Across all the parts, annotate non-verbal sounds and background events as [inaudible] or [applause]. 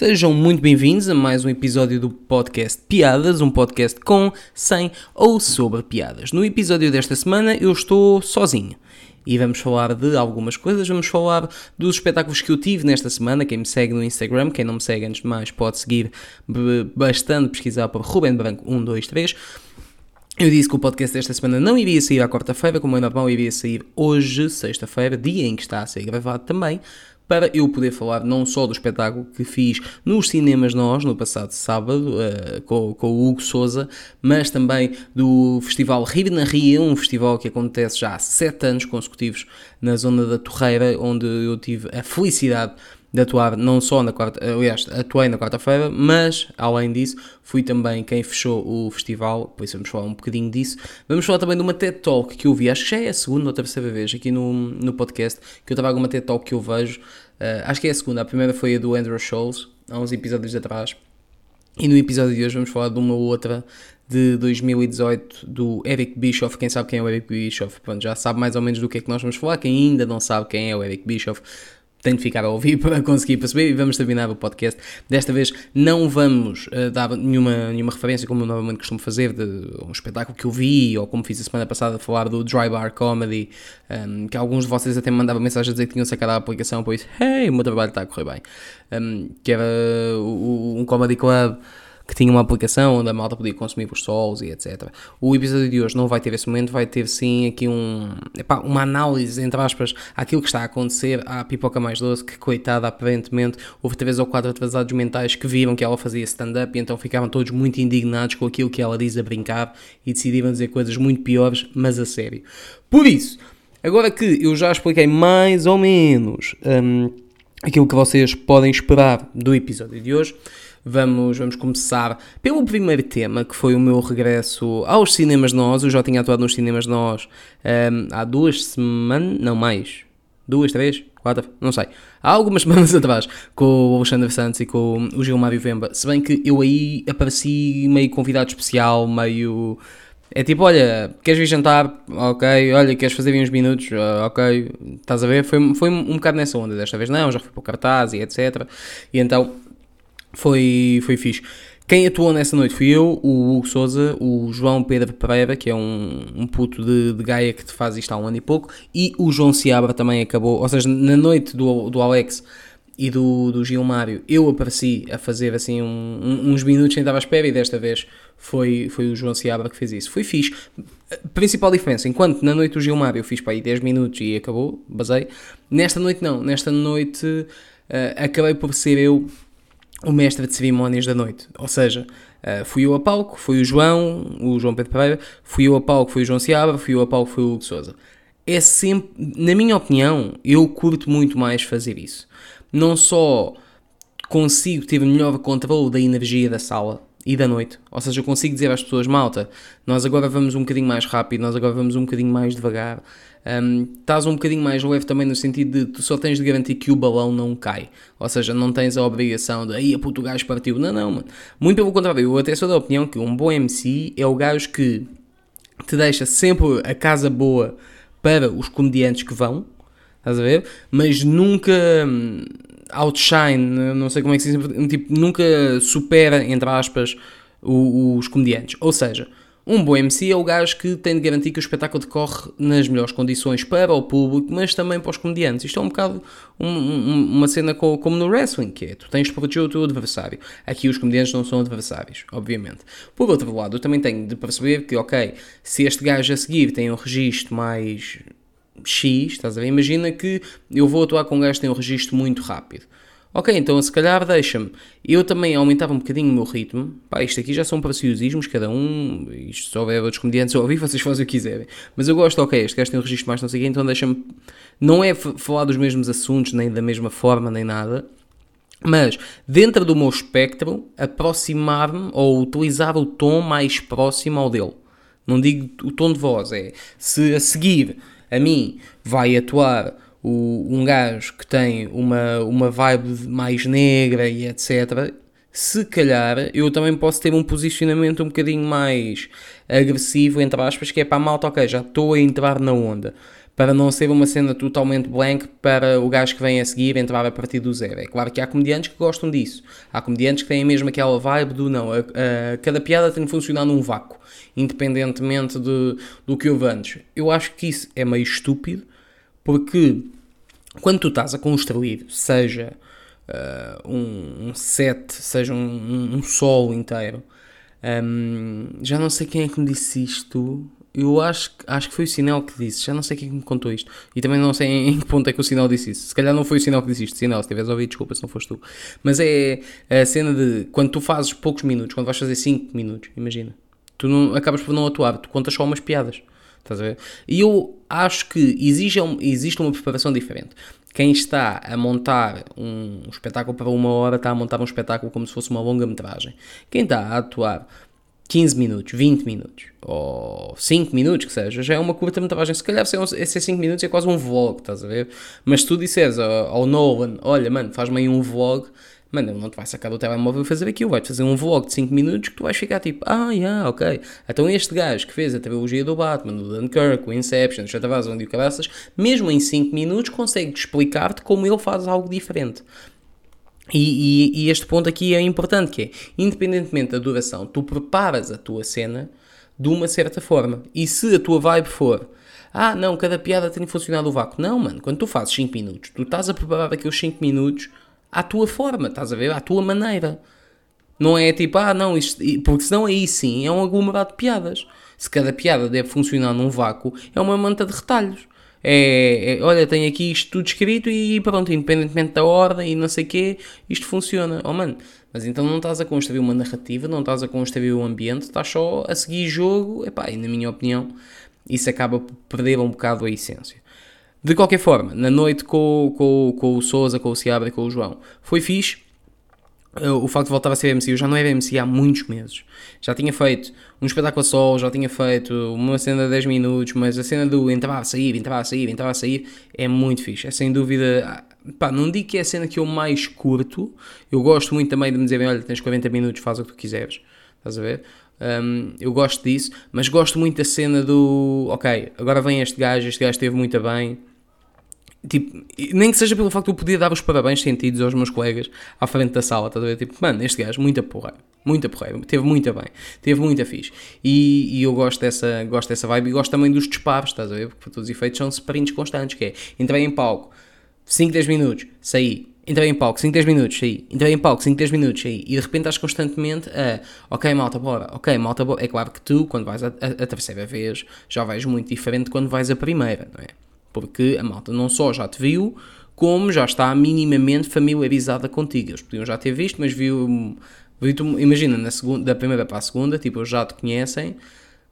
Sejam muito bem-vindos a mais um episódio do podcast Piadas, um podcast com, sem ou sobre piadas. No episódio desta semana eu estou sozinho e vamos falar de algumas coisas. Vamos falar dos espetáculos que eu tive nesta semana. Quem me segue no Instagram, quem não me segue antes de mais, pode seguir bastante, pesquisar por Ruben Branco 123. Eu disse que o podcast desta semana não iria sair à quarta-feira, como é normal, iria sair hoje, sexta-feira, dia em que está a ser gravado também para eu poder falar não só do espetáculo que fiz nos cinemas nós, no passado sábado, uh, com, com, o Hugo Souza, mas também do Festival Rio na Ria, um festival que acontece já há sete anos consecutivos na zona da Torreira, onde eu tive a felicidade de atuar não só na quarta, aliás, atuei na quarta-feira, mas além disso, fui também quem fechou o festival, por isso vamos falar um bocadinho disso. Vamos falar também de uma TED Talk que eu vi, acho que já é a segunda ou terceira vez aqui no, no podcast, que eu trago uma TED Talk que eu vejo, uh, acho que é a segunda, a primeira foi a do Andrew Scholes, há uns episódios atrás, e no episódio de hoje vamos falar de uma outra de 2018 do Eric Bischoff. Quem sabe quem é o Eric Bischoff, pronto, já sabe mais ou menos do que é que nós vamos falar. Quem ainda não sabe quem é o Eric Bischoff, tem de ficar a ouvir [laughs] para conseguir perceber e vamos terminar o podcast. Desta vez não vamos uh, dar nenhuma, nenhuma referência, como eu normalmente costumo fazer, de um espetáculo que eu vi, ou como fiz a semana passada, falar do Dry Bar Comedy, um, ehm, que alguns de vocês até me mandavam mensagem a dizer que tinham sacado a aplicação, por isso, hey, o meu trabalho está a correr bem. Um, ehm, que era um comedy club que tinha uma aplicação onde a malta podia consumir os solos e etc. O episódio de hoje não vai ter esse momento, vai ter sim aqui um, epá, uma análise, entre aspas, àquilo que está a acontecer à Pipoca Mais Doce, que coitada, aparentemente houve três ou quatro atrasados mentais que viram que ela fazia stand-up e então ficaram todos muito indignados com aquilo que ela diz a brincar e decidiram dizer coisas muito piores, mas a sério. Por isso, agora que eu já expliquei mais ou menos um, aquilo que vocês podem esperar do episódio de hoje, Vamos, vamos começar pelo primeiro tema, que foi o meu regresso aos cinemas nós. Eu já tinha atuado nos cinemas nós um, há duas semanas, não mais, duas, três, quatro, não sei. Há algumas [laughs] semanas atrás, com o Alexandre Santos e com o Gilmário Vemba. Se bem que eu aí apareci meio convidado especial, meio... É tipo, olha, queres vir jantar? Ok. Olha, queres fazer uns minutos? Uh, ok. Estás a ver? Foi, foi um bocado nessa onda desta vez. Não, já fui para o cartaz e etc. E então foi, foi fixe. Quem atuou nessa noite fui eu, o Hugo Souza, o João Pedro Pereira, que é um, um puto de, de Gaia que te faz isto há um ano e pouco, e o João Seabra também acabou, ou seja, na noite do, do Alex e do, do Gilmário, eu apareci a fazer assim um, um, uns minutos sem estava à espera e desta vez foi, foi o João Seabra que fez isso. Foi fixe. Principal diferença, enquanto na noite do Gilmário eu fiz para aí 10 minutos e acabou, basei, nesta noite não, nesta noite uh, acabei por ser eu o mestre de cerimónias da noite. Ou seja, uh, fui eu a palco, foi o João, o João Pedro Pereira, fui eu a palco, foi o João Seabra, fui eu a palco, foi o Hugo Souza. É sempre, na minha opinião, eu curto muito mais fazer isso. Não só consigo ter melhor controle da energia da sala, e da noite. Ou seja, eu consigo dizer às pessoas, malta, nós agora vamos um bocadinho mais rápido, nós agora vamos um bocadinho mais devagar. Um, estás um bocadinho mais leve também no sentido de tu só tens de garantir que o balão não cai. Ou seja, não tens a obrigação de aí a puto gajo partiu. Não, não, mano. Muito pelo contrário, eu até sou da opinião que um bom MC é o gajo que te deixa sempre a casa boa para os comediantes que vão, estás a ver? Mas nunca hum, outshine, não sei como é que se diz, tipo, nunca supera, entre aspas, os, os comediantes. Ou seja, um bom MC é o gajo que tem de garantir que o espetáculo decorre nas melhores condições para o público, mas também para os comediantes. Isto é um bocado um, um, uma cena como, como no wrestling, que é tu tens de proteger o teu adversário. Aqui os comediantes não são adversários, obviamente. Por outro lado, eu também tenho de perceber que, ok, se este gajo a seguir tem um registro mais X, estás a ver? Imagina que eu vou atuar com um gajo que tem um registro muito rápido. Ok, então se calhar deixa-me. Eu também aumentava um bocadinho o meu ritmo. Pá, isto aqui já são preciosismos, cada um. Isto só houver outros comediantes a ouvir, vocês fazem o que quiserem. Mas eu gosto, ok, este gajo tem um registro mais não sei o quê, então deixa-me. Não é falar dos mesmos assuntos, nem da mesma forma, nem nada. Mas, dentro do meu espectro, aproximar-me ou utilizar o tom mais próximo ao dele. Não digo o tom de voz, é se a seguir a mim vai atuar o, um gajo que tem uma, uma vibe mais negra e etc. Se calhar eu também posso ter um posicionamento um bocadinho mais agressivo, entre aspas, que é para a malta, ok, já estou a entrar na onda. para não ser uma cena totalmente blank para o gajo que vem a seguir entrar a partir do zero. É claro que há comediantes que gostam disso. Há comediantes que têm mesmo aquela vibe do não, a, a, cada piada tem que funcionar num vácuo, independentemente de, do que houve antes. Eu acho que isso é meio estúpido, porque quando tu estás a construir, seja uh, um, set, seja um, um solo inteiro, um, já não sei quem é que me disse isto eu acho, acho que foi o Sinel que disse, já não sei quem é me contou isto, e também não sei [laughs] em que ponto é que o Sinel disse isso. Se calhar não foi o Sinel que disse isto, Sinel, se tiveres ouvido, desculpa se não foste tu. Mas é a cena de quando tu fazes poucos minutos, quando vais fazer 5 minutos, imagina, tu não, acabas por não atuar, tu contas só umas piadas. Estás a ver? E eu acho que exige, existe uma preparação diferente. Quem está a montar um espetáculo para uma hora está a montar um espetáculo como se fosse uma longa-metragem. Quem está a atuar 15 minutos, 20 minutos, ou 5 minutos que seja, já é uma curta-metragem. Se calhar esses 5 minutos é quase um vlog, estás a ver? Mas se tu disseres ao Nolan, olha, mano, faz-me aí um vlog, mano, ele não te vai sacar do telemóvel e fazer aquilo, vai-te fazer um vlog de 5 minutos que tu vais ficar tipo, ah, yeah, ok. Então este gajo que fez a trilogia do Batman, do Dunkirk, o Inception, o Shatavaz, onde o caraças, mesmo em 5 minutos consegue explicar-te como ele faz algo diferente. E, e, e, este ponto aqui é importante, que é, independentemente da duração, tu preparas a tua cena de uma certa forma. E se a tua vibe for, ah, não, cada piada tem que funcionar do vácuo. Não, mano, quando tu fazes 5 minutos, tu estás a preparar aqueles 5 minutos à tua forma, estás a ver? À tua maneira. Não é tipo, ah, não, isto, porque senão aí sim é um aglomerado de piadas. Se cada piada deve funcionar num vácuo, é uma manta de retalhos. É, é, olha, tem aqui isto tudo escrito e pronto, independentemente da ordem e não sei o quê, isto funciona. Oh mano, mas então não estás a construir uma narrativa, não estás a construir um ambiente, estás só a seguir jogo, epá, e na minha opinião, isso acaba por perder um bocado a essência. De qualquer forma, na noite com, com, com o Souza, com o Seabra e com o João, foi fixe o facto de voltar a ser MC, eu já não era MC há muitos meses. Já tinha feito um espetáculo só, já tinha feito uma cena de 10 minutos, mas a cena do entrar a sair, entrar a sair, entrar a sair é muito fixe. É sem dúvida. Pá, não digo que é a cena que eu mais curto. Eu gosto muito também de me dizerem: olha, tens 40 minutos, faz o que tu quiseres. Estás a ver? Um, eu gosto disso, mas gosto muito da cena do ok, agora vem este gajo, este gajo esteve muito bem Tipo, nem que seja pelo facto de eu poder dar os parabéns sentidos aos meus colegas à frente da sala, estás a ver? Tipo, mano, este gajo, muita porra, muita porra, teve muito bem, teve muita fixe. E, e, eu gosto dessa, gosto dessa vibe e gosto também dos disparos, estás a ver? Porque para todos os efeitos são sprints constantes, que é, entrei em palco, 5, 10 minutos, saí, entrei em palco, 5, 10 minutos, saí, entrei em palco, 5, 10 minutos, saí, e de repente estás constantemente a, ok, malta, bora, ok, malta, bora. É claro que tu, quando vais a, a, a terceira vez, já vais muito diferente de quando vais a primeira, não é? Porque a malta não só já te viu, como já está minimamente familiarizada contigo. Eles podiam já ter visto, mas viu. viu imagina, na segunda, da primeira para a segunda, tipo, já te conhecem,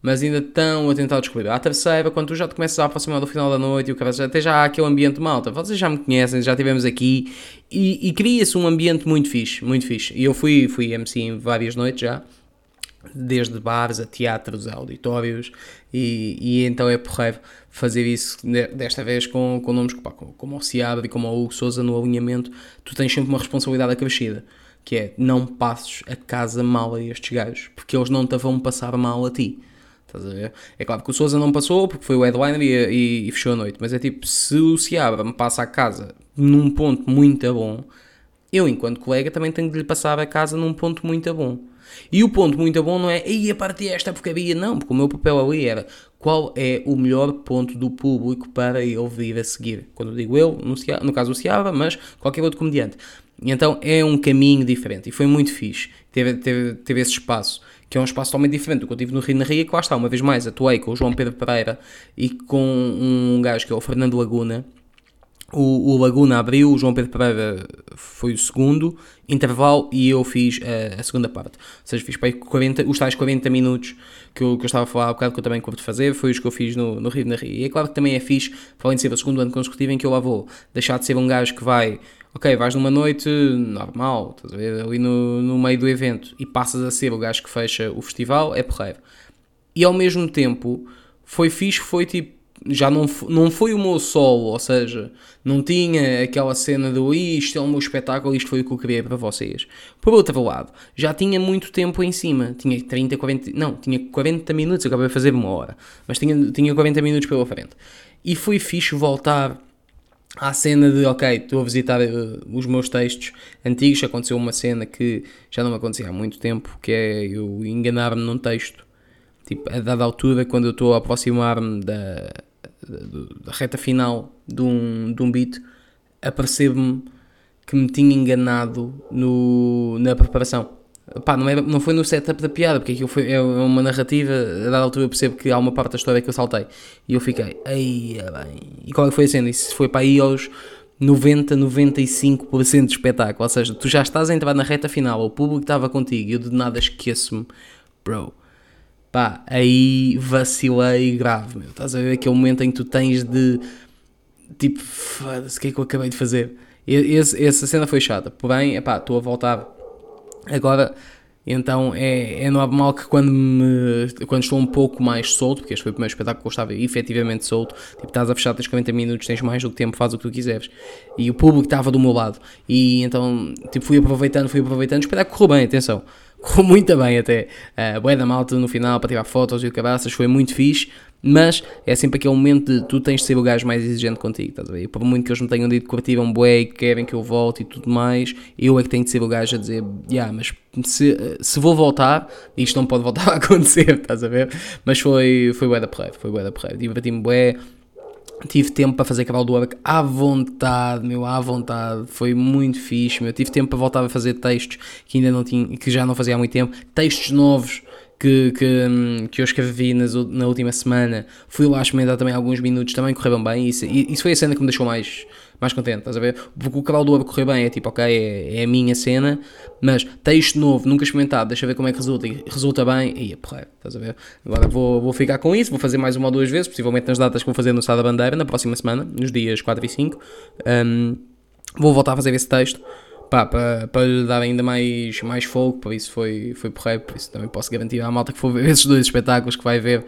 mas ainda estão a tentar descobrir. À terceira, quando tu já te começas a aproximar do final da noite e o cara até já há aquele ambiente malta, vocês já me conhecem, já estivemos aqui, e, e cria-se um ambiente muito fixe, muito fixe. E eu fui, fui MC em várias noites já desde bares a teatros, a auditórios, e, e então é porreiro fazer isso desta vez com, com nomes pá, como o Seabra e como o Hugo Souza no alinhamento, tu tens sempre uma responsabilidade acrescida, que é não passes a casa mal a estes gajos, porque eles não te vão passar mal a ti. Estás a ver? É claro que o Souza não passou porque foi o headliner e, e, e fechou a noite, mas é tipo, se o Seabra me passa a casa num ponto muito bom, eu, enquanto colega, também tenho de lhe passar a casa num ponto muito bom. E o ponto muito bom não é, aí a partir esta porcaria, não, porque o meu papel ali era qual é o melhor ponto do público para ele vir a seguir. Quando eu digo eu, no, no caso o Ciaba, mas qualquer outro comediante. E então é um caminho diferente e foi muito fixe. Teve, teve, teve esse espaço, que é um espaço totalmente diferente do que eu tive no Rio na Ria, que lá está, uma vez mais, atuei com o João Pedro Pereira e com um gajo que é o Fernando Laguna, o, o, Laguna abriu, o João Pedro Pereira foi o segundo intervalo e eu fiz a, a segunda parte. Ou seja, fiz para 40, os tais 40 minutos que eu, que eu estava a falar há bocado, que eu também curto fazer, foi os que eu fiz no, no Rio na Rio. E é claro que também é fixe, além de ser o segundo ano consecutivo, em que eu lá vou deixar de ser um gajo que vai, ok, vais numa noite normal, estás a ver, ali no, no meio do evento e passas a ser o gajo que fecha o festival, é porreiro. E ao mesmo tempo, foi fixe, foi tipo já não, não foi o meu solo, ou seja, não tinha aquela cena do isto é o meu espetáculo, isto foi o que eu criei para vocês. Por outro lado, já tinha muito tempo em cima, tinha 30, 40, não, tinha 40 minutos, acabei de fazer uma hora, mas tinha, tinha 40 minutos pela frente. E foi fixe voltar à cena de, ok, estou a visitar uh, os meus textos antigos, aconteceu uma cena que já não me acontecia há muito tempo, que é eu enganar-me num texto, tipo, a dada altura, quando eu estou a aproximar-me da, da, reta final de um, de um beat, apercebo-me que me tinha enganado no, na preparação. Pá, não, era, não foi no setup da piada, porque aquilo foi, é uma narrativa, a dada altura eu percebo que há uma parte da história que eu saltei. E eu fiquei, aí é bem. E qual é foi a cena? Isso foi para aí aos 90, 95% de espetáculo. Ou seja, tu já estás a entrar na reta final, o público estava contigo e eu de nada esqueço-me, bro. Pá, aí vacilei grave, meu. Estás a ver aquele momento em que tu tens de. Tipo, foda-se, o que é que eu acabei de fazer? Esse, essa cena foi chata. Porém, pá, estou a voltar Agora, então é, é normal que quando, me, quando estou um pouco mais solto, porque este foi o primeiro espetáculo que eu estava efetivamente solto, tipo, estás a fechar, tens 40 minutos, tens mais do que tempo, faz o que tu quiseres. E o público estava do meu lado. E então, tipo, fui aproveitando, fui aproveitando, o espetáculo correu bem, atenção. Correu muito bem até. Uh, Boé da malta no final para tirar fotos e o cabaças, foi muito fixe. Mas é sempre aquele momento de tu tens de ser o gajo mais exigente contigo, estás a ver? Por muito que eles me tenham dito que curtiram bué e que querem que eu volte e tudo mais, eu é que tenho de ser o gajo a dizer, yeah, mas se, se vou voltar, isto não pode voltar a [laughs] acontecer, estás a ver? Mas foi, foi bué da porreiro, foi bué da porreiro. Diverti-me bué, tive tempo para fazer cavalo do work à vontade, meu, à vontade, foi muito fixe, meu, tive tempo para voltar a fazer textos que ainda não tinha, que já não fazia há muito tempo, textos novos, que, que, que eu escrevi nas, na última semana, fui lá experimentar também alguns minutos, também correram bem. Isso, isso foi a cena que me deixou mais, mais contente, estás a ver? Porque o Cavalo do Ouro correu bem, é tipo, ok, é, é, a minha cena, mas texto novo, nunca experimentado, deixa ver como é que resulta, e resulta bem, e é porra, estás a ver? Agora vou, vou ficar com isso, vou fazer mais uma ou duas vezes, possivelmente nas datas que vou fazer no Estado da Bandeira, na próxima semana, nos dias 4 e 5. Um, vou voltar a fazer esse texto para lhe dar ainda mais, mais fogo, por isso foi, foi porreiro, por isso também posso garantir à malta que for ver [laughs] esses dois espetáculos que vai ver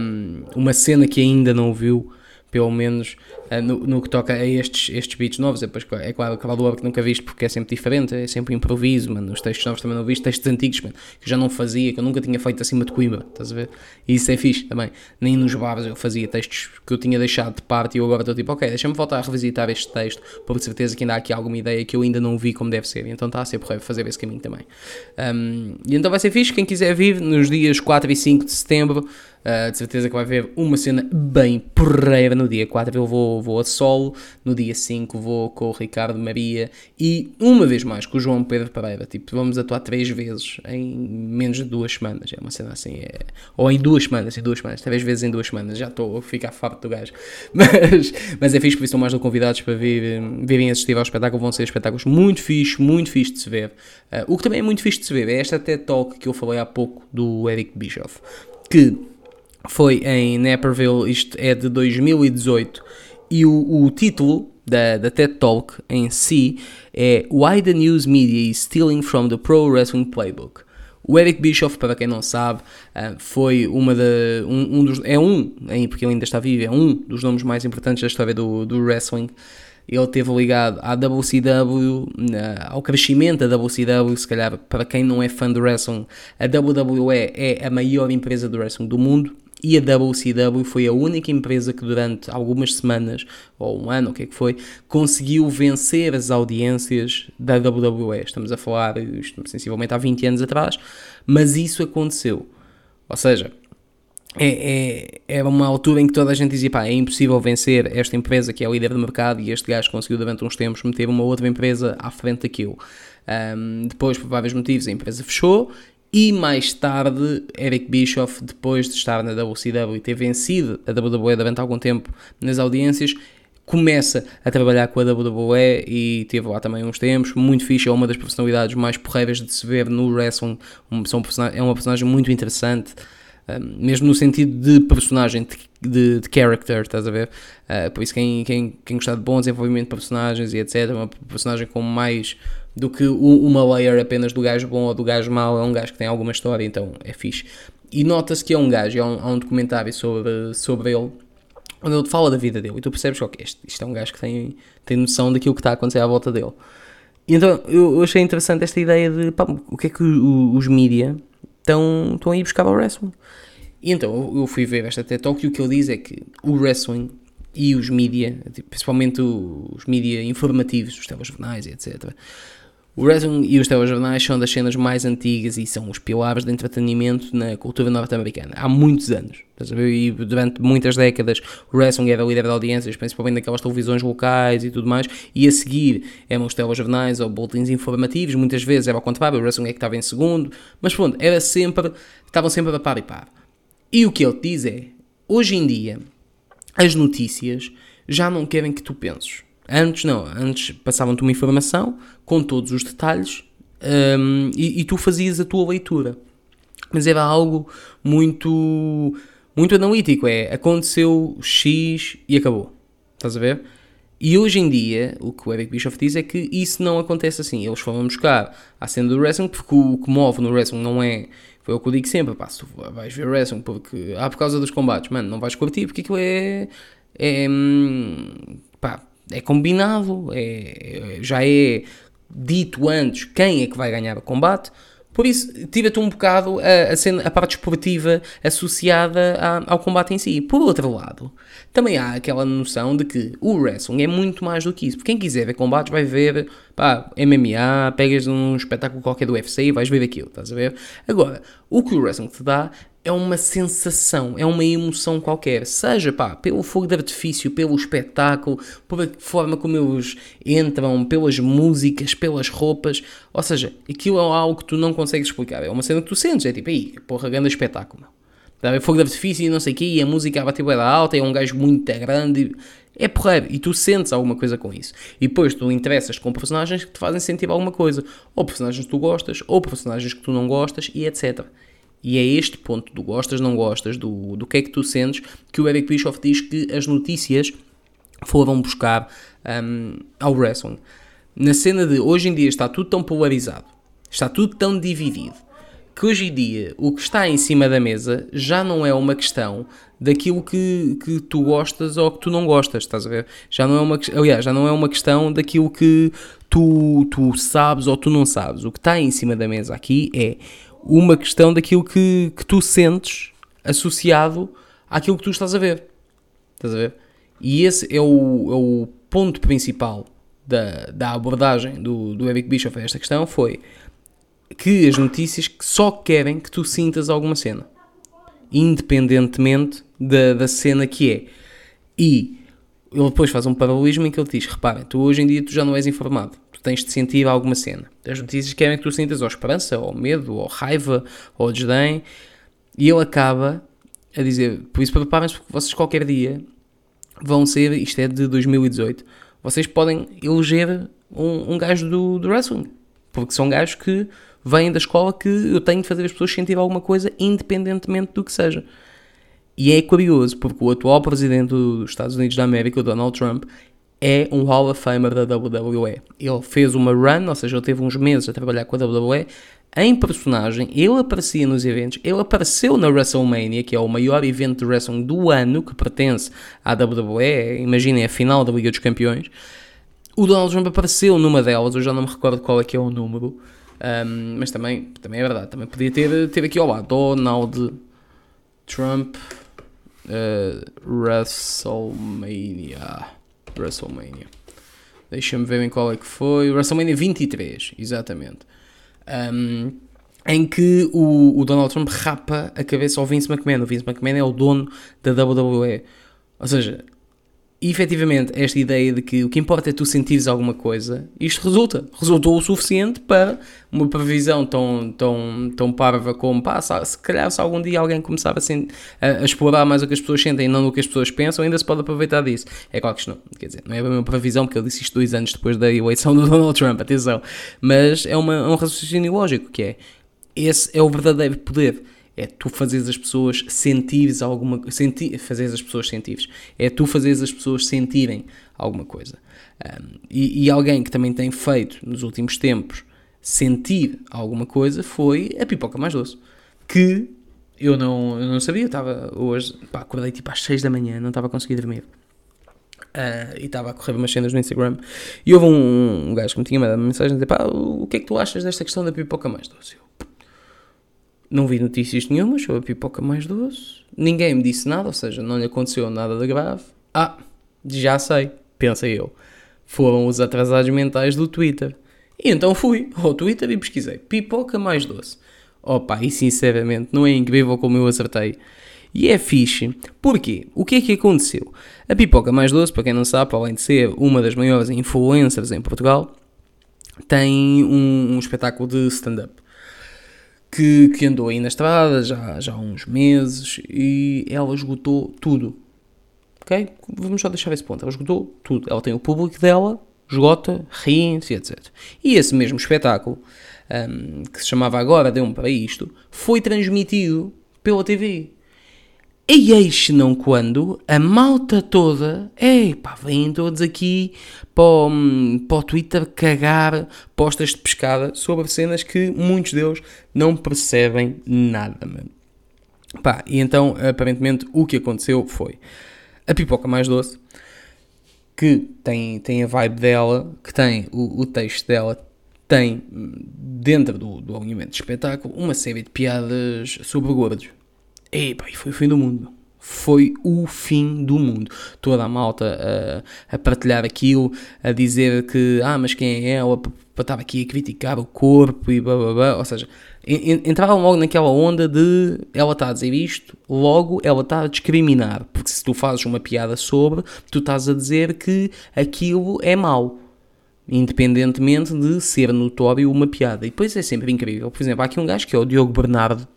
um, uma cena que ainda não viu, pelo menos uh, no, no, que toca a estes, estes beats novos. Depois, é claro, o Cavalo do que nunca viste porque é sempre diferente, é sempre improviso, mano. Os textos novos também não viste, textos antigos, mano, que eu já não fazia, que eu nunca tinha feito acima de Coimbra, estás a ver? E isso é fixe também. Nem nos bares eu fazia textos que eu tinha deixado de parte e eu agora estou tipo, ok, deixa-me voltar a revisitar este texto, por certeza que ainda há aqui alguma ideia que eu ainda não vi como deve ser. Então está a ser porreiro fazer esse caminho também. Um, e então vai ser fixe, quem quiser vir nos dias 4 e 5 de setembro. Uh, de certeza que vai haver uma cena bem porreira no dia 4. Eu vou, vou a solo, no dia 5 vou com o Ricardo Maria e uma vez mais com o João Pedro Pereira. Tipo, vamos atuar três vezes em menos de duas semanas. É uma cena assim, é... ou em duas semanas, em duas semanas, três vezes em duas semanas. Já estou a ficar farto do gajo. [laughs] Mas, mas é fixe, por estão mais do convidados para vir, virem assistir ao espetáculo. Vão ser espetáculos muito fixe, muito fixe de se ver. Uh, o que também é muito fixe de se ver é esta TED Talk que eu falei há pouco do Eric Bischoff. Que foi em Naperville, isto é de 2018, e o, o título da, da TED Talk em si é Why the News Media is Stealing from the Pro Wrestling Playbook. O Eric Bischoff, para quem não sabe, ah, foi uma de, um, um dos, é um, porque ele ainda está vivo, é um dos nomes mais importantes da história do, do wrestling. Ele teve ligado à WCW, ao crescimento da WCW, se calhar para quem não é fã do wrestling, a WWE é a maior empresa do wrestling do mundo, e a WCW foi a única empresa que durante algumas semanas, ou um ano, o que é que foi, conseguiu vencer as audiências da WWE. Estamos a falar, isto, sensivelmente há 20 anos atrás, mas isso aconteceu. Ou seja, é, é, é uma altura em que toda a gente dizia, pá, é impossível vencer esta empresa que é o líder do mercado e este gajo conseguiu durante uns tempos meter uma outra empresa à frente daquilo. Um, depois, por vários motivos, a empresa fechou e mais tarde, Eric Bischoff, depois de estar na WCW e ter vencido a WWE durante algum tempo nas audiências, começa a trabalhar com a WWE e teve lá também uns tempos, muito fixe, é uma das personalidades mais porreiras de se ver no wrestling, é uma personagem muito interessante, mesmo no sentido de personagem, de, de, de character, estás a ver? Uh, por isso quem, quem, quem gostar de bom desenvolvimento de personagens e etc, uma personagem com mais do que uma layer apenas do gajo bom ou do gajo mau, é um gajo que tem alguma história, então é fixe. E nota-se que é um gajo, há um, há um documentário sobre, sobre ele, onde ele fala da vida dele, e tu percebes que okay, isto, isto é um gajo que tem, tem noção daquilo que está a acontecer à volta dele. Então eu, achei interessante esta ideia de pá, o que é que os, os mídia estão, estão a ir buscar ao wrestling. E então eu fui ver esta TED Talk e o que ele diz é que o wrestling e os mídia, tipo, principalmente os mídia informativos, os telejornais etc. O wrestling e os telejornais são das cenas mais antigas e são os pilares de entretenimento na cultura norte-americana. Há muitos anos. E durante muitas décadas o wrestling era líder de audiências, principalmente naquelas televisões locais e tudo mais. E a seguir eram os telejornais ou boletins informativos. Muitas vezes era ao contrário, o wrestling é que estava em segundo. Mas pronto, era sempre, estavam sempre a par e par. E o que ele diz é, hoje em dia, as notícias já não querem que tu penses Antes não, antes passavam-te uma informação com todos os detalhes um, e, e, tu fazias a tua leitura. Mas era algo muito, muito analítico, é aconteceu X e acabou. Estás a ver? E hoje em dia, o que o Eric Bischoff diz é que isso não acontece assim. Eles foram buscar a cena do wrestling, porque o que move no wrestling não é. Foi o que eu digo sempre, pá, se tu vais ver wrestling porque. Ah, por causa dos combates, mano, não vais curtir porque aquilo é. É. Hum, pá, é combinado, é, já é dito antes quem é que vai ganhar o combate. Por isso, tira-te um bocado a, a, cena, a parte esportiva associada a, ao combate em si. Por outro lado, também há aquela noção de que o wrestling é muito mais do que isso. Quem quiser ver combates vai ver pá, MMA, pegas um espetáculo qualquer do UFC e vais ver aquilo, estás a ver? Agora, o que o wrestling te dá é uma sensação, é uma emoção qualquer, seja pá, pelo fogo de artifício, pelo espetáculo, pela forma como eles entram, pelas músicas, pelas roupas, ou seja, aquilo é algo que tu não consegues explicar, é uma cena que tu sentes, é tipo, aí, porra, grande espetáculo, meu. fogo de artifício e não sei o quê, e a música a bater bem alta, é um gajo muito grande, é porreiro, e tu sentes alguma coisa com isso. E depois tu interessas com personagens que te fazem sentir alguma coisa, ou personagens que tu gostas, ou personagens que tu não gostas, e etc. E é este ponto do gostas, não gostas, do, do que é que tu sentes, que o Eric Bischoff diz que as notícias foram buscar um, ao wrestling. Na cena de hoje em dia está tudo tão polarizado, está tudo tão dividido, que hoje em dia o que está em cima da mesa já não é uma questão daquilo que, que tu gostas ou que tu não gostas, estás a ver? Já não é uma, aliás, já não é uma questão daquilo que tu, tu sabes ou tu não sabes. O que está em cima da mesa aqui é uma questão daquilo que, que tu sentes associado àquilo que tu estás a ver. Estás a ver? E esse é o, é o ponto principal da, da abordagem do, do Eric Bischoff a esta questão foi que as notícias só querem que tu sintas alguma cena. Independentemente da, da cena que é. E ele depois faz um paralelismo em que ele diz, repara, tu hoje em dia tu já não és informado tu tens de sentir alguma cena. As notícias querem que tu sintas ou esperança, ou medo, ou raiva, ou desdém. E ele acaba a dizer: Por isso, preparem-se, porque vocês qualquer dia vão ser, isto é de 2018, vocês podem eleger um, um gajo do, do wrestling. Porque são gajos que vêm da escola que eu tenho de fazer as pessoas sentir alguma coisa, independentemente do que seja. E é curioso, porque o atual presidente dos Estados Unidos da América, o Donald Trump, é um Hall of Famer da WWE. Ele fez uma run, ou seja, ele teve uns meses a trabalhar com a WWE em personagem, ele aparecia nos eventos, ele apareceu na WrestleMania, que é o maior evento de wrestling do ano, que pertence à WWE, imaginem a final da Liga dos Campeões. O Donald Trump apareceu numa delas, eu já não me recordo qual é que é o número, um, mas também, também é verdade, também podia ter, ter aqui ao lado, Donald Trump uh, WrestleMania. WrestleMania. Deixa-me ver em qual é que foi. WrestleMania 23, exatamente. Um, em que o, o, Donald Trump rapa a cabeça ao Vince McMahon. O Vince McMahon é o dono da WWE. Ou seja, e efetivamente, esta ideia de que o que importa é tu sentires alguma coisa, isto resulta. Resultou o suficiente para uma previsão tão, tão, tão parva como, pá, se calhar se algum dia alguém começar a, a, a, explorar mais o que as pessoas sentem e não o que as pessoas pensam, ainda se pode aproveitar disso. É claro que isto não, quer dizer, não é uma previsão, porque ele disse isto dois anos depois da eleição do [laughs] Donald Trump, atenção. Mas é uma, é um raciocínio lógico, que é, esse é o verdadeiro poder é tu fazeres as pessoas sentires alguma senti, fazeres as pessoas sentires é tu fazeres as pessoas sentirem alguma coisa um, e, e, alguém que também tem feito nos últimos tempos sentir alguma coisa foi a pipoca mais doce que eu não, eu não sabia, estava hoje, pá, acordei tipo às 6 da manhã, não estava a conseguir dormir. Uh, e estava a correr umas cenas no Instagram e houve um, um gajo que me tinha mandado uma mensagem a dizer, pá, o que é que tu achas desta questão da pipoca mais doce? Eu, não vi notícias nenhumas sobre a pipoca mais doce. Ninguém me disse nada, ou seja, não lhe aconteceu nada de grave. Ah, Já sei, pensei eu. Foram os atrasados mentais do Twitter. E então fui ao Twitter e pesquisei pipoca mais doce. Opa, e sinceramente, não é incrível como eu acertei. E é fixe. Porquê? O que é que aconteceu? A Pipoca Mais Doce, para quem não sabe, além de ser uma das maiores influencers em Portugal, tem um, um espetáculo de stand-up. Que, que, andou aí na estrada já, já há uns meses e ela esgotou tudo. Ok? Vamos só deixar esse ponto. Ela esgotou tudo. Ela tem o público dela, esgota, ri-se, etc. E esse mesmo espetáculo, um, que se chamava Agora Deu-me para Isto, foi transmitido pela TV. E eis não quando a malta toda, ei pá, vêm todos aqui para o, para o Twitter cagar postas de pescada sobre cenas que muitos deles não percebem nada, mano. Pá, e então aparentemente o que aconteceu foi a pipoca mais doce, que tem, tem a vibe dela, que tem o, o texto dela, tem dentro do, do alinhamento de espetáculo uma série de piadas sobre gordos Epá, e foi o fim do mundo. Foi o fim do mundo. Toda a malta a, a partilhar aquilo, a dizer que, ah, mas quem é ela para estar aqui a criticar o corpo e blá blá blá. Ou seja, entravam logo naquela onda de ela está a dizer isto, logo ela está a discriminar. Porque se tu fazes uma piada sobre, tu estás a dizer que aquilo é mau independentemente de ser notório uma piada. E depois é sempre incrível. Por exemplo, há aqui um gajo que é o Diogo Bernardo,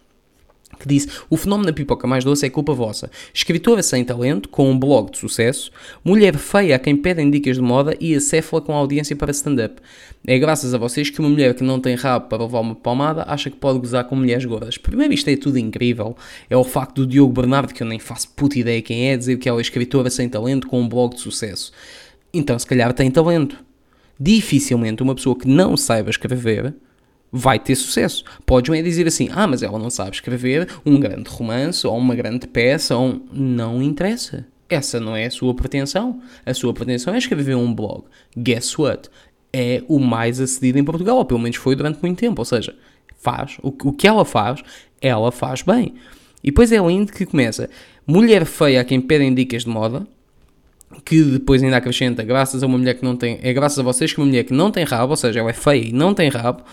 que disse: O fenómeno da pipoca mais doce é culpa vossa. Escritora sem talento, com um blog de sucesso, mulher feia a quem pedem dicas de moda e acéfala com audiência para stand-up. É graças a vocês que uma mulher que não tem rabo para levar uma palmada acha que pode gozar com mulheres gordas. Primeiro, isto é tudo incrível. É o facto do Diogo Bernardo, que eu nem faço puta ideia quem é, dizer que ela é escritora sem talento com um blog de sucesso. Então, se calhar tem talento. Dificilmente uma pessoa que não saiba escrever vai ter sucesso. Podes é dizer assim, ah, mas ela não sabe escrever um grande romance ou uma grande peça, ou um... não interessa. Essa não é a sua pretensão. A sua pretensão é escrever um blog. Guess what? É o mais acedido em Portugal, ou pelo menos foi durante muito tempo. Ou seja, faz o, o que ela faz, ela faz bem. E depois é lindo que começa. Mulher feia a quem pedem dicas de moda, que depois ainda acrescenta, graças a uma mulher que não tem, é graças a vocês que uma mulher que não tem rabo, ou seja, ela é feia e não tem rabo,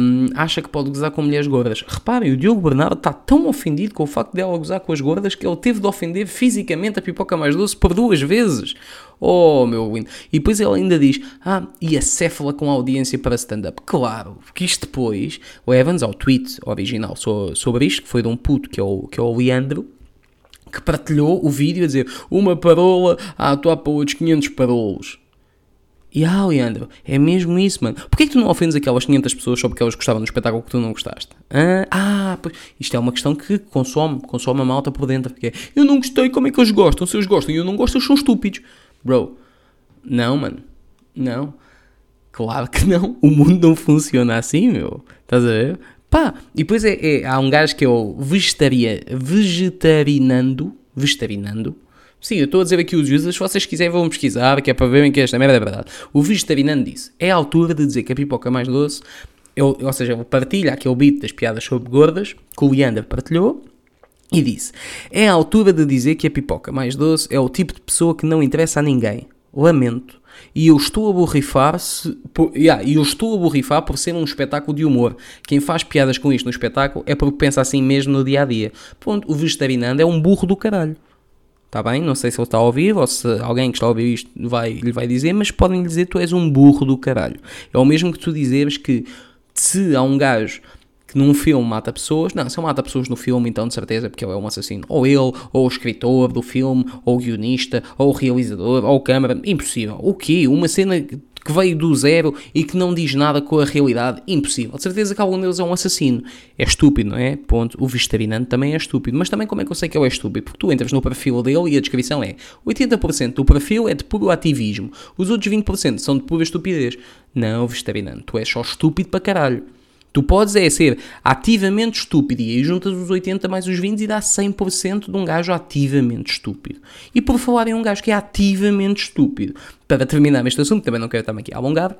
um, acha que pode gozar com mulheres gordas. Reparem, o Diogo Bernardo está tão ofendido com o facto dela gozar com as gordas que ele teve de ofender fisicamente a pipoca mais doce por duas vezes. Oh, meu lindo. E depois ele ainda diz, ah, e a céfala com audiência para stand-up. Claro, porque isto depois, o Evans, ao tweet original sobre isto, que foi de um puto que é o, que é o Leandro, que partilhou o vídeo a dizer uma parola a atuar para outros 500 parolos. E ah, Leandro, é mesmo isso, mano. Porquê que tu não ofendes aquelas 500 pessoas só porque elas gostavam do espetáculo que tu não gostaste? Ah, ah pois, isto é uma questão que consome, consome a malta por dentro. Porque é, eu não gostei, como é que eles gostam? Se eles gostam e eu não gosto, eles são estúpidos. Bro, não, mano. Não. Claro que não. O mundo não funciona assim, meu. Estás a ver? Pá, e depois é, é, há um gajo que o vegetaria, vegetarinando, vegetarinando. Sim, eu estou a dizer aqui os users, se vocês quiserem vão pesquisar, que é para verem que esta merda é verdade. O vegetarinando disse, é a altura de dizer que a pipoca mais doce, eu, ou seja, ele partilha aquele beat das piadas sobre gordas, que o Leander partilhou, e disse, é a altura de dizer que a pipoca mais doce é o tipo de pessoa que não interessa a ninguém. Lamento e eu estou a borrifar se, por, yeah, eu estou a borrifar por ser um espetáculo de humor. Quem faz piadas com isto no espetáculo é porque pensa assim mesmo no dia a dia. Ponto, o Vegetarinando é um burro do caralho. Está bem? Não sei se ele está a ouvir ou se alguém que está a ouvir isto vai, lhe vai dizer, mas podem lhe dizer tu és um burro do caralho. É o mesmo que tu dizeres que se há um gajo que num filme mata pessoas. Não, se ele mata pessoas no filme, então de certeza porque ele é um assassino. Ou ele, ou o escritor do filme, ou o guionista, ou o realizador, ou o câmara. Impossível. O quê? Uma cena que veio do zero e que não diz nada com a realidade. Impossível. De certeza que algum deles é um assassino. É estúpido, não é? Ponto. O Vestarinante também é estúpido. Mas também como é que eu sei que ele é estúpido? Porque tu entras no perfil dele e a descrição é 80% do perfil é de puro ativismo. Os outros 20% são de pura estupidez. Não, Vestarinante, tu és só estúpido para caralho. Tu podes é ser ativamente estúpido e aí juntas os 80 mais os 20 e dá 100% de um gajo ativamente estúpido. E por falar em um gajo que é ativamente estúpido, para terminar este assunto, também não quero estar aqui a alongar,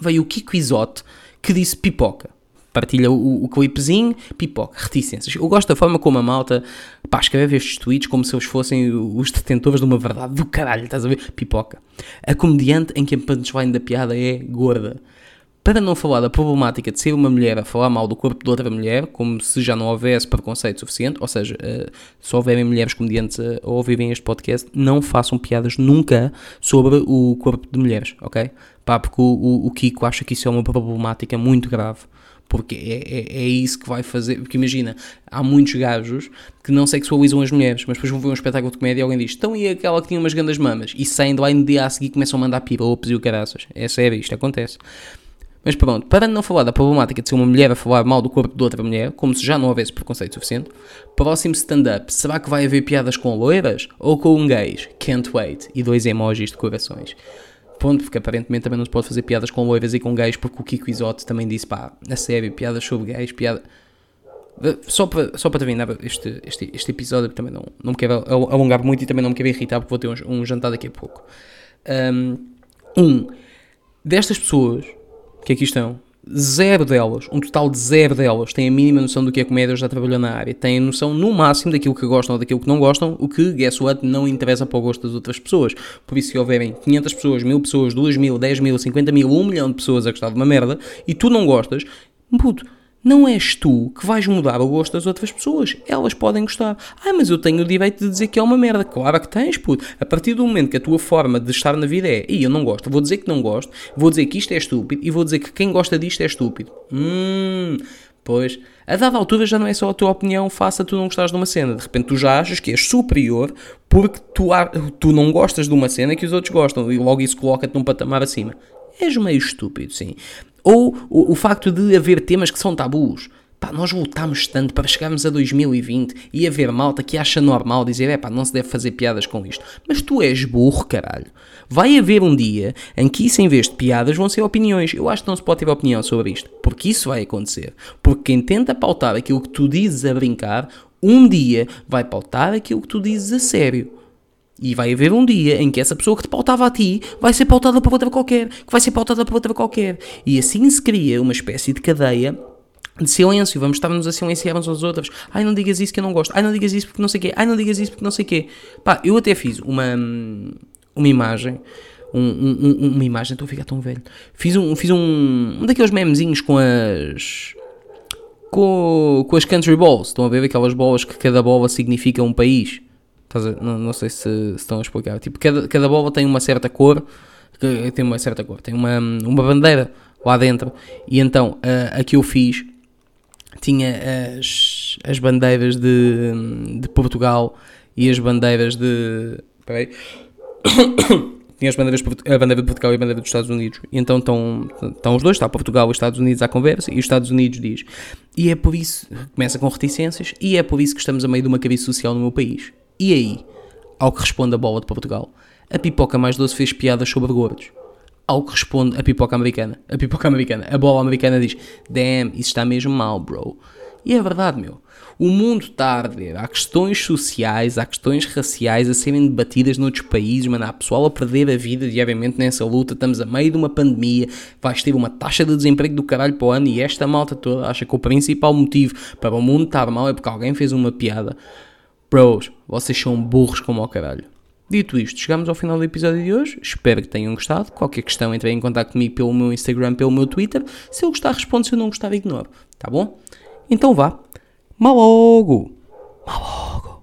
veio o Kiko Isote que disse pipoca. partilha o, o clipezinho, pipoca, reticências. Eu gosto da forma como a malta, pá, escreve estes tweets como se eles fossem os detentores de uma verdade do caralho, estás a ver? Pipoca. A comediante em que a punchline da piada é gorda. Para não falar da problemática de ser uma mulher a falar mal do corpo de outra mulher, como se já não houvesse preconceito suficiente, ou seja, uh, se houverem mulheres comediantes a, ouvirem este podcast, não façam piadas nunca sobre o corpo de mulheres, ok? Pá, porque o, o, o Kiko acha que isso é uma problemática muito grave porque é, é, é, isso que vai fazer. Porque imagina, há muitos gajos que não sexualizam as mulheres, mas depois vão ver um espetáculo de comédia e alguém diz: Então e aquela que tinha umas grandes mamas? E saem de lá e no dia a seguir começam a mandar piropos e o caraças. É sério, isto acontece. Mas pronto, para não falar da problemática de ser uma mulher a falar mal do corpo de outra mulher, como se já não houvesse preconceito suficiente, próximo stand-up, será que vai haver piadas com loiras ou com gays? Can't wait. E dois emojis de corações. Ponto, porque aparentemente também não se pode fazer piadas com loiras e com gays, porque o Kiko Isote também disse, pá, a sério, piadas sobre gays, piada... Só para, só para terminar este, este, este episódio, também não, não me quero alongar muito e também não me quero irritar, porque vou ter um, um jantar daqui a pouco. Um, destas pessoas que aqui estão, zero delas, um total de zero delas, têm a mínima noção do que é comédia ou já trabalhou na área. Têm noção no máximo daquilo que gostam ou daquilo que não gostam, o que, guess what, não interessa para o gosto das outras pessoas. Por isso, se houverem 500 pessoas, 1000 pessoas, 2000, 10 mil, 50 mil, 1 milhão de pessoas a gostar de uma merda e tu não gostas, puto, não és tu que vais mudar o gosto das outras pessoas. Elas podem gostar. Ah, mas eu tenho o direito de dizer que é uma merda. Claro que tens, puto. A partir do momento que a tua forma de estar na vida é e eu não gosto, vou dizer que não gosto, vou dizer que isto é estúpido e vou dizer que quem gosta disto é estúpido. Hum, pois. A dada altura já não é só a tua opinião, faça tu não gostares de uma cena. De repente tu já achas que és superior porque tu, tu não gostas de uma cena que os outros gostam e logo isso coloca-te num patamar acima. És meio estúpido, sim. Ou o, o facto de haver temas que são tabus. Pá, nós lutámos tanto para chegarmos a 2020 e haver malta que acha normal dizer, é pá, não se deve fazer piadas com isto. Mas tu és burro, caralho. Vai haver um dia em que isso, em vez de piadas, vão ser opiniões. Eu acho que não se pode ter opinião sobre isto. Porque isso vai acontecer. Porque quem tenta pautar aquilo que tu dizes a brincar, um dia vai pautar aquilo que tu dizes a sério. E vai haver um dia em que essa pessoa que te pautava a ti vai ser pautada por outra qualquer, que vai ser pautada por outra qualquer. E assim se cria uma espécie de cadeia de silêncio. Vamos estar-nos a silenciar uns aos outros. Ai, não digas isso que eu não gosto. Ai, não digas isso porque não sei o quê. Ai, não digas isso porque não sei o quê. Pá, eu até fiz uma, uma imagem. Um, um, uma imagem, estou a ficar tão velho. Fiz um, fiz um, um daqueles memezinhos com as. Com, com as country balls. Estão a ver aquelas bolas que cada bola significa um país. Não, não sei se, se, estão a explicar. Tipo, cada, cada bola tem uma certa cor, tem uma certa cor, tem uma, uma bandeira lá dentro. E então, a, a que eu fiz tinha as, as bandeiras de, de Portugal e as bandeiras de. Peraí. [coughs] tinha as bandeiras, a bandeira de Portugal e a bandeira dos Estados Unidos. E então estão, estão os dois, está Portugal e os Estados Unidos à conversa, e os Estados Unidos diz. E é por isso, começa com reticências, e é por isso que estamos a meio de uma crise social no meu país. E aí, ao que responde a bola de Portugal, a pipoca mais doce fez piadas sobre gordos. Ao que responde a pipoca americana, a pipoca americana, a bola americana diz: Damn, isso está mesmo mal, bro. E é verdade, meu. O mundo está a arder. Há questões sociais, há questões raciais a serem debatidas noutros países, mano. Há pessoal a perder a vida diariamente nessa luta. Estamos a meio de uma pandemia. Vais ter uma taxa de desemprego do caralho para o ano e esta malta toda acha que o principal motivo para o mundo estar mal é porque alguém fez uma piada. Bros, vocês são burros como ao caralho. Dito isto, chegamos ao final do episódio de hoje. Espero que tenham gostado. Qualquer questão, entre em contato comigo pelo meu Instagram, pelo meu Twitter. Se eu gostar, respondo. Se eu não gostar, ignoro. Tá bom? Então vá. Mal logo! Mal logo!